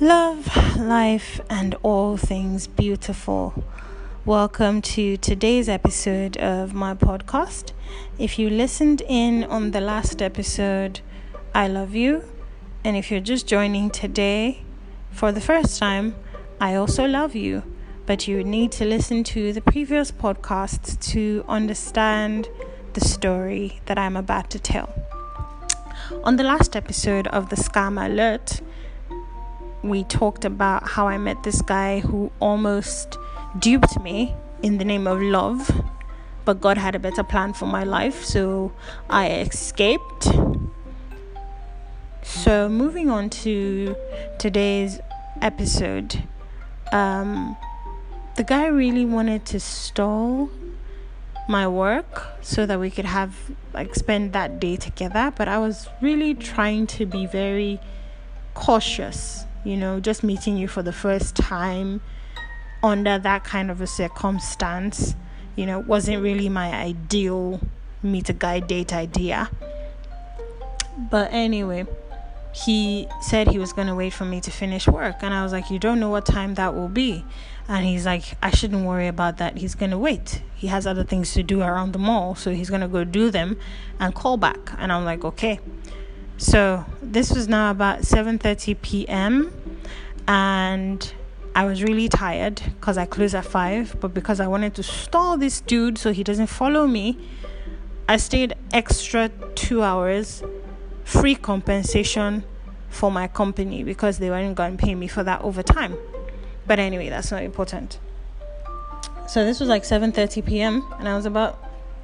Love, life, and all things beautiful. Welcome to today's episode of my podcast. If you listened in on the last episode, I love you. And if you're just joining today for the first time, I also love you. But you need to listen to the previous podcasts to understand the story that I'm about to tell. On the last episode of the Scam Alert, we talked about how I met this guy who almost duped me in the name of love, but God had a better plan for my life, so I escaped. So, moving on to today's episode, um, the guy really wanted to stall my work so that we could have like spend that day together but i was really trying to be very cautious you know, just meeting you for the first time under that kind of a circumstance, you know, wasn't really my ideal meet a guy date idea. But anyway, he said he was going to wait for me to finish work. And I was like, You don't know what time that will be. And he's like, I shouldn't worry about that. He's going to wait. He has other things to do around the mall. So he's going to go do them and call back. And I'm like, Okay. So this was now about 7:30 p.m. and I was really tired because I closed at 5, but because I wanted to stall this dude so he doesn't follow me, I stayed extra 2 hours free compensation for my company because they weren't going to pay me for that overtime. But anyway, that's not important. So this was like 7:30 p.m. and I was about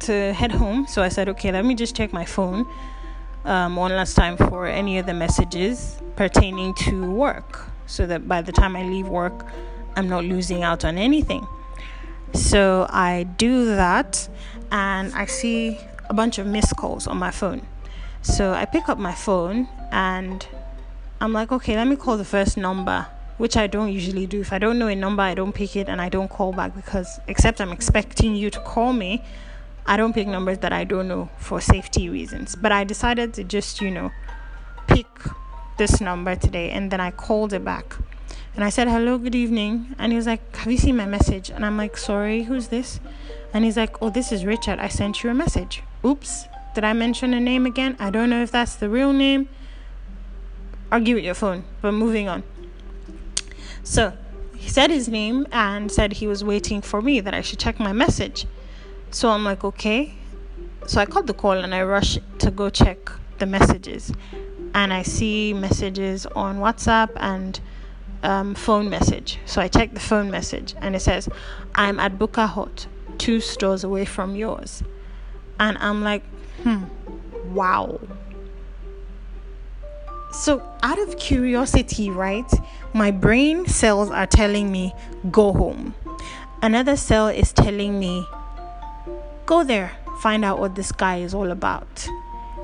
to head home, so I said, "Okay, let me just check my phone." Um, one last time for any of the messages pertaining to work so that by the time I leave work, I'm not losing out on anything. So I do that and I see a bunch of missed calls on my phone. So I pick up my phone and I'm like, okay, let me call the first number, which I don't usually do. If I don't know a number, I don't pick it and I don't call back because, except I'm expecting you to call me, I don't pick numbers that I don't know for safety reasons. But I decided to just, you know, pick this number today and then I called it back. And I said, Hello, good evening. And he was like, Have you seen my message? And I'm like, Sorry, who's this? And he's like, Oh, this is Richard. I sent you a message. Oops. Did I mention a name again? I don't know if that's the real name. I'll give it your phone. But moving on. So he said his name and said he was waiting for me, that I should check my message. So I'm like, okay. So I called the call and I rush to go check the messages. And I see messages on WhatsApp and um, phone message. So I check the phone message and it says, I'm at Bukka Hut, two stores away from yours. And I'm like, hmm, wow. So, out of curiosity, right, my brain cells are telling me, go home. Another cell is telling me, go there, find out what this guy is all about.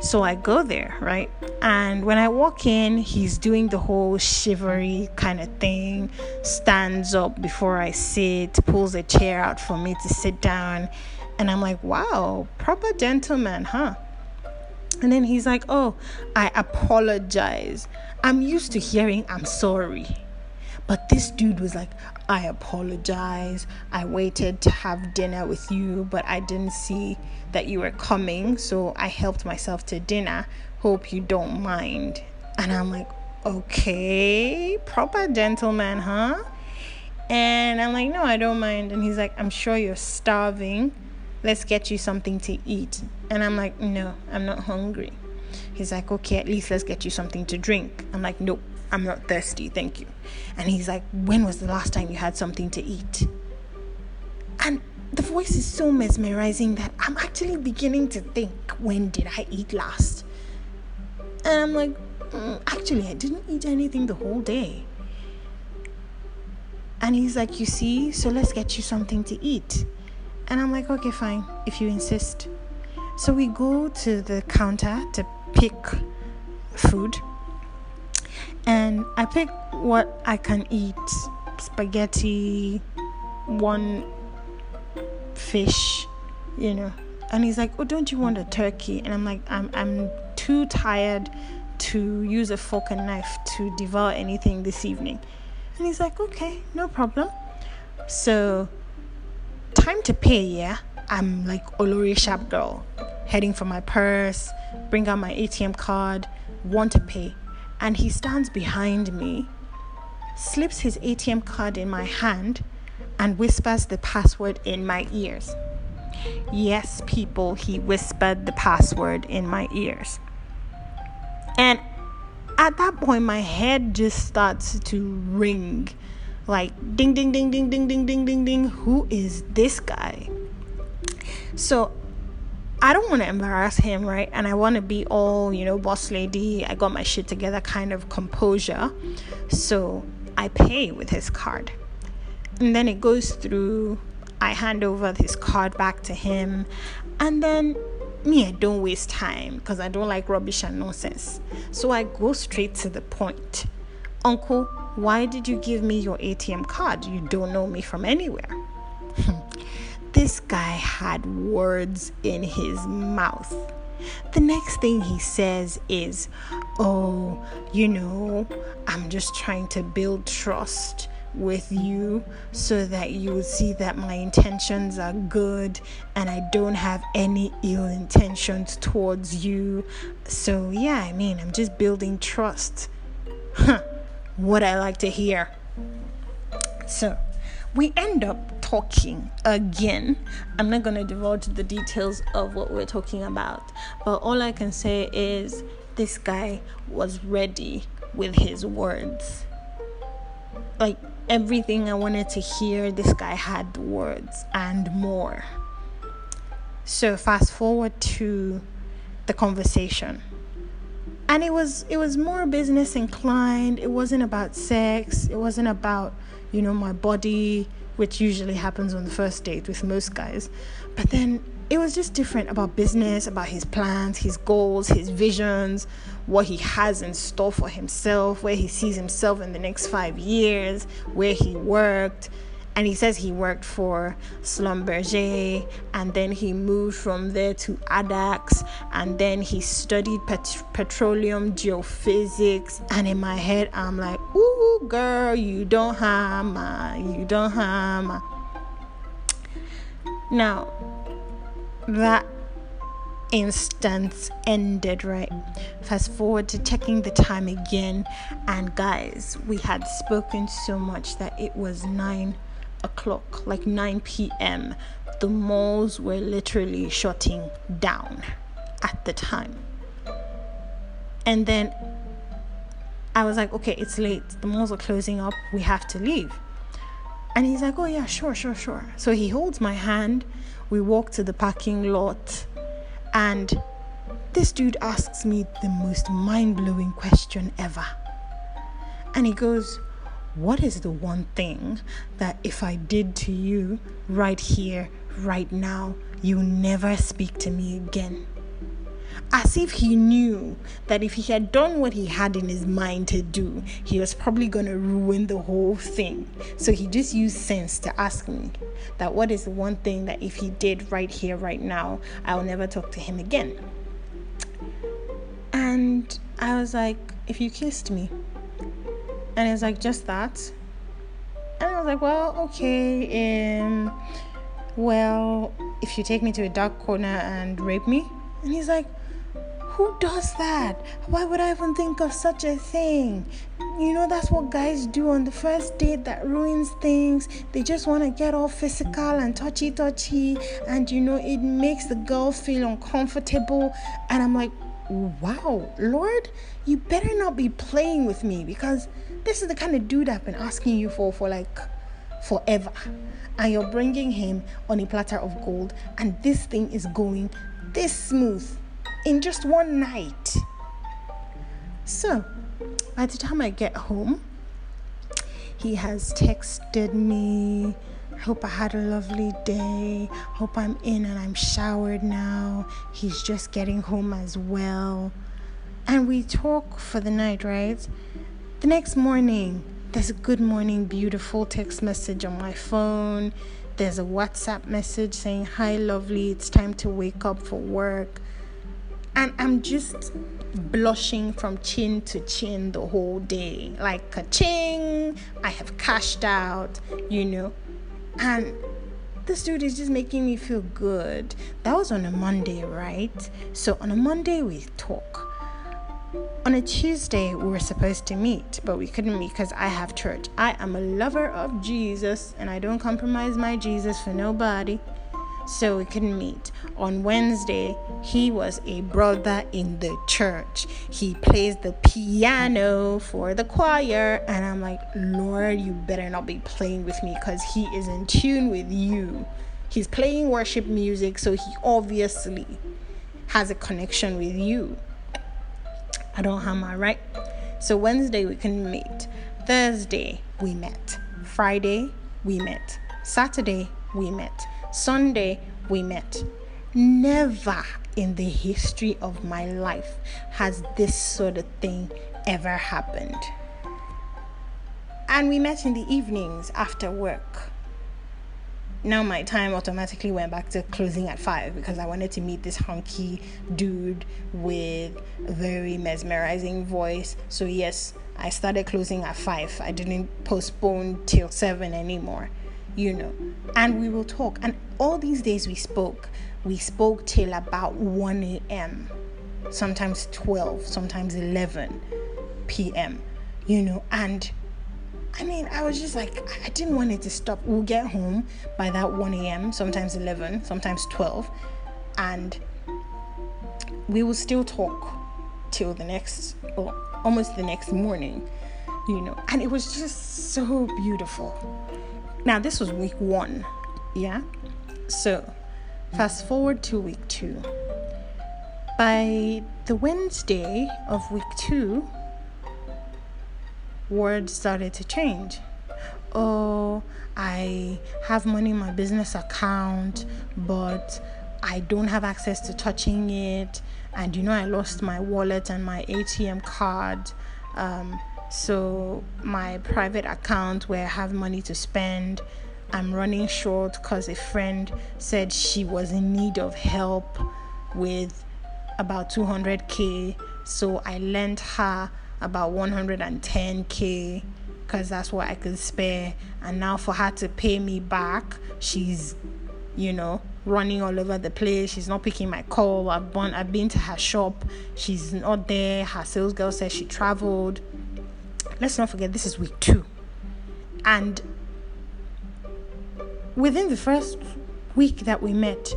So I go there, right? And when I walk in, he's doing the whole shivery kind of thing, stands up before I sit, pulls a chair out for me to sit down. And I'm like, wow, proper gentleman, huh? And then he's like, oh, I apologize. I'm used to hearing I'm sorry. But this dude was like, I apologize. I waited to have dinner with you, but I didn't see that you were coming. So I helped myself to dinner. Hope you don't mind. And I'm like, okay, proper gentleman, huh? And I'm like, no, I don't mind. And he's like, I'm sure you're starving. Let's get you something to eat. And I'm like, no, I'm not hungry. He's like, okay, at least let's get you something to drink. I'm like, nope, I'm not thirsty, thank you. And he's like, When was the last time you had something to eat? And the voice is so mesmerizing that I'm actually beginning to think, When did I eat last? And I'm like, mm, Actually, I didn't eat anything the whole day. And he's like, You see, so let's get you something to eat. And I'm like, Okay, fine, if you insist. So we go to the counter to pick food and I pick what I can eat spaghetti, one fish, you know. And he's like, Oh, don't you want a turkey? And I'm like, I'm, I'm too tired to use a fork and knife to devour anything this evening. And he's like, Okay, no problem. So, time to pay, yeah? I'm like Olori Sharp Girl, heading for my purse, bring out my ATM card, want to pay. And he stands behind me, slips his ATM card in my hand, and whispers the password in my ears. Yes, people, he whispered the password in my ears. And at that point, my head just starts to ring like ding, ding, ding, ding, ding, ding, ding, ding, ding. Who is this guy? So I don't want to embarrass him, right? And I want to be all, you know, boss lady, I got my shit together kind of composure. So I pay with his card. And then it goes through, I hand over his card back to him. And then me, I don't waste time because I don't like rubbish and nonsense. So I go straight to the point. Uncle, why did you give me your ATM card? You don't know me from anywhere. this guy had words in his mouth. The next thing he says is, Oh, you know, I'm just trying to build trust with you so that you will see that my intentions are good and I don't have any ill intentions towards you. So, yeah, I mean, I'm just building trust. Huh, what I like to hear. So, we end up talking again. I'm not going to divulge the details of what we're talking about, but all I can say is this guy was ready with his words. Like everything I wanted to hear, this guy had words and more. So fast forward to the conversation. And it was it was more business inclined. It wasn't about sex. It wasn't about, you know, my body, which usually happens on the first date with most guys. But then it was just different about business, about his plans, his goals, his visions, what he has in store for himself, where he sees himself in the next five years, where he worked. And he says he worked for Schlumberger and then he moved from there to Addax and then he studied pet- petroleum geophysics. And in my head, I'm like, ooh, girl, you don't hammer, you don't hammer. Now, that instance ended, right? Fast forward to checking the time again, and guys, we had spoken so much that it was 9 o'clock, like 9 p.m. The malls were literally shutting down at the time. And then I was like, okay, it's late. The malls are closing up. We have to leave. And he's like, oh, yeah, sure, sure, sure. So he holds my hand we walk to the parking lot, and this dude asks me the most mind blowing question ever. And he goes, What is the one thing that if I did to you right here, right now, you never speak to me again? as if he knew that if he had done what he had in his mind to do, he was probably going to ruin the whole thing. So he just used sense to ask me that what is the one thing that if he did right here, right now, I'll never talk to him again. And I was like, if you kissed me. And it's like, just that. And I was like, well, okay. Um, well, if you take me to a dark corner and rape me. And he's like, who does that? Why would I even think of such a thing? You know, that's what guys do on the first date that ruins things. They just want to get all physical and touchy touchy, and you know, it makes the girl feel uncomfortable. And I'm like, wow, Lord, you better not be playing with me because this is the kind of dude I've been asking you for for like forever. And you're bringing him on a platter of gold, and this thing is going this smooth in just one night. So, by the time I get home, he has texted me. Hope I had a lovely day. Hope I'm in and I'm showered now. He's just getting home as well. And we talk for the night, right? The next morning, there's a good morning, beautiful text message on my phone. There's a WhatsApp message saying, Hi, lovely, it's time to wake up for work And I'm just blushing from chin to chin the whole day. Like, ka-ching, I have cashed out, you know. And this dude is just making me feel good. That was on a Monday, right? So on a Monday, we talk. On a Tuesday, we were supposed to meet, but we couldn't meet because I have church. I am a lover of Jesus and I don't compromise my Jesus for nobody so we couldn't meet. On Wednesday, he was a brother in the church. He plays the piano for the choir, and I'm like, Lord, you better not be playing with me because he is in tune with you. He's playing worship music, so he obviously has a connection with you. I don't have my right. So Wednesday we couldn't meet. Thursday we met. Friday we met. Saturday we met. Sunday, we met. Never in the history of my life has this sort of thing ever happened. And we met in the evenings after work. Now my time automatically went back to closing at five because I wanted to meet this hunky dude with a very mesmerizing voice. So yes, I started closing at five. I didn't postpone till seven anymore you know, and we will talk. And all these days we spoke, we spoke till about 1 a.m., sometimes 12, sometimes 11 p.m., you know, and I mean, I was just like, I didn't want it to stop. We'll get home by that 1 a.m., sometimes 11, sometimes 12, and we will still talk till the next, or almost the next morning, you know, and it was just so beautiful. Now, this was week one, yeah? So, fast forward to week two. By the Wednesday of week two, words started to change. Oh, I have money in my business account, but I don't have access to touching it. And you know, I lost my wallet and my ATM card. Um, so, my private account where I have money to spend, I'm running short because a friend said she was in need of help with about 200k. So, I lent her about 110k because that's what I could spare. And now, for her to pay me back, she's you know running all over the place. She's not picking my call. I've been, I've been to her shop. She's not there. Her sales girl says she traveled let's not forget this is week two. And within the first week that we met,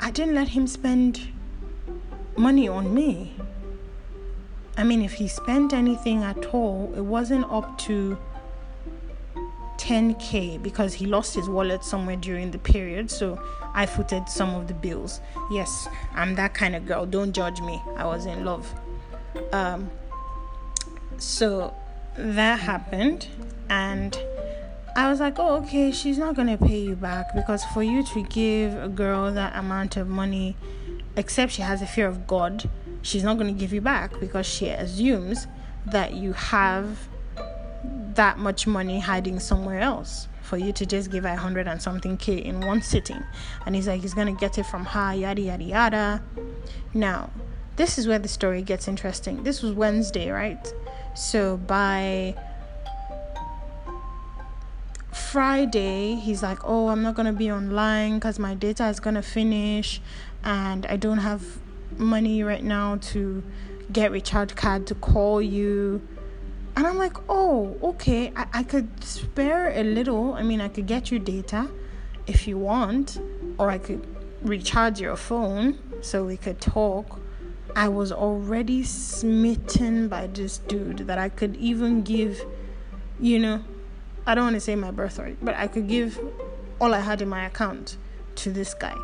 I didn't let him spend money on me. I mean, if he spent anything at all, it wasn't up to 10k because he lost his wallet somewhere during the period. So I footed some of the bills. Yes, I'm that kind of girl. Don't judge me. I was in love. Um, so that happened, and I was like, oh, okay, she's not gonna pay you back because for you to give a girl that amount of money, except she has a fear of God, she's not gonna give you back because she assumes that you have that much money hiding somewhere else for you to just give her a hundred and something k in one sitting. And he's like, he's gonna get it from her, yada yada yada. Now, this is where the story gets interesting. This was Wednesday, right? So by Friday, he's like, Oh, I'm not going to be online because my data is going to finish and I don't have money right now to get recharge card to call you. And I'm like, Oh, okay, I, I could spare a little. I mean, I could get you data if you want, or I could recharge your phone so we could talk I was already smitten by this dude that I could even give, you know, I don't want to say my birthright, but I could give all I had in my account to this guy.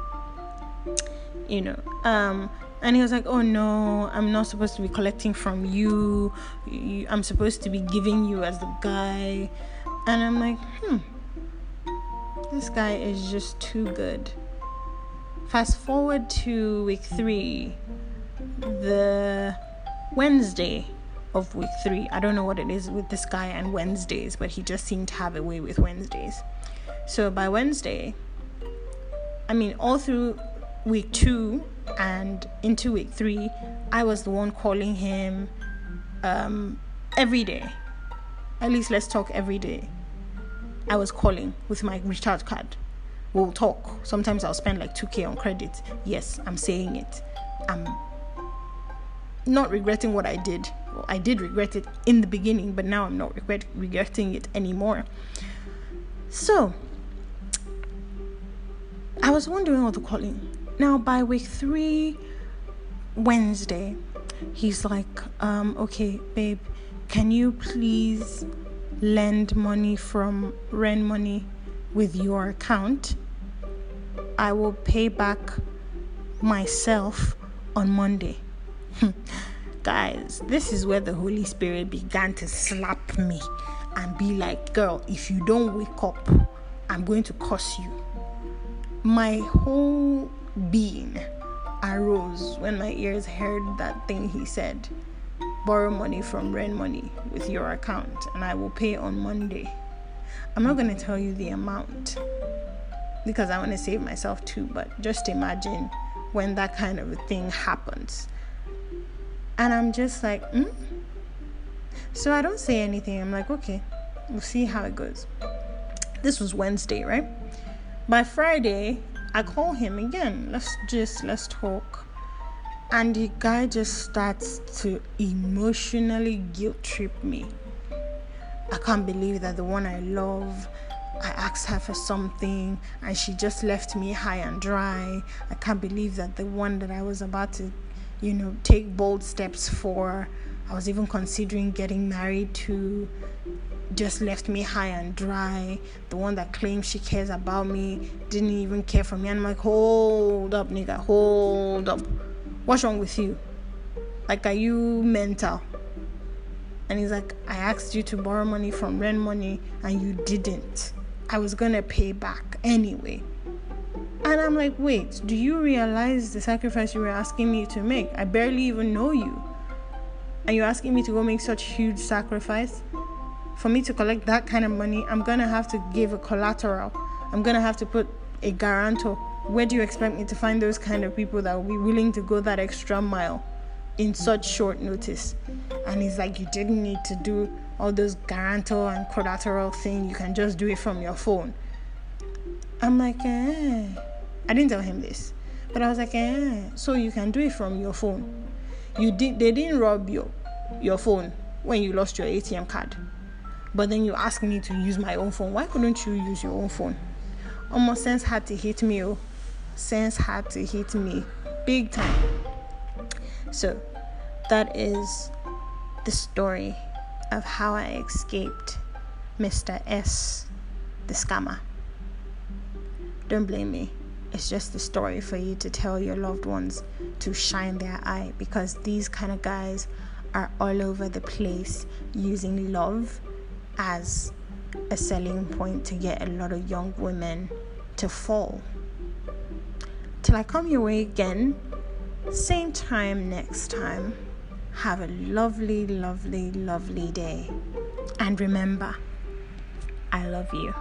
You know, um, and he was like, "Oh no, I'm not supposed to be collecting from you. I'm supposed to be giving you as the guy." And I'm like, "Hmm, this guy is just too good." Fast forward to week three the Wednesday of week three. I don't know what it is with this guy and Wednesdays, but he just seemed to have a way with Wednesdays. So by Wednesday, I mean, all through week two, And into week three, I was the one calling him um, every day. At least let's talk every day. I was calling with my recharge card. We'll talk. Sometimes I'll spend like 2k on credit. Yes, I'm saying it. I'm not regretting what I did. Well, I did regret it in the beginning, but now I'm not regret- regretting it anymore. So, I was wondering what the calling. Now, by week three, Wednesday, he's like, um, okay, babe, can you please lend money from rent money with your account? I will pay back myself on Monday. Guys, this is where the Holy Spirit began to slap me and be like, girl, if you don't wake up, I'm going to curse you. My whole being arose when my ears heard that thing he said borrow money from rent money with your account and I will pay on Monday. I'm not going to tell you the amount because I want to save myself too, but just imagine when that kind of a thing happens. And I'm just like, hmm? So I don't say anything. I'm like, okay, we'll see how it goes. This was Wednesday, right? By Friday, I call him again. Let's just let's talk. And the guy just starts to emotionally guilt trip me. I can't believe that the one I love I asked her for something and she just left me high and dry. I can't believe that the one that I was about to, you know, take bold steps for, I was even considering getting married to, just left me high and dry. The one that claims she cares about me didn't even care for me. And I'm like, hold up, nigga, hold up. What's wrong with you? Like, are you mental? And he's like, I asked you to borrow money from rent money and you didn't. I was gonna pay back anyway. And I'm like, wait, do you realize the sacrifice you were asking me to make? I barely even know you. And you're asking me to go make such huge sacrifice? For me to collect that kind of money, I'm gonna have to give a collateral. I'm gonna have to put a guarantor. Where do you expect me to find those kind of people that will be willing to go that extra mile in such short notice? And he's like, you didn't need to do all those guarantor and collateral thing. You can just do it from your phone. I'm like, eh. I didn't tell him this, but I was like, eh. So you can do it from your phone. You did. They didn't rob your your phone when you lost your ATM card, but then you asked me to use my own phone. Why couldn't you use your own phone? Almost sense had to hit me. Oh, sense had to hit me big time. So that is the story of how I escaped Mr. S, the scammer. Don't blame me. It's just a story for you to tell your loved ones to shine their eye because these kind of guys are all over the place using love as a selling point to get a lot of young women to fall. Till I come your way again, same time next time. Have a lovely, lovely, lovely day. And remember, I love you.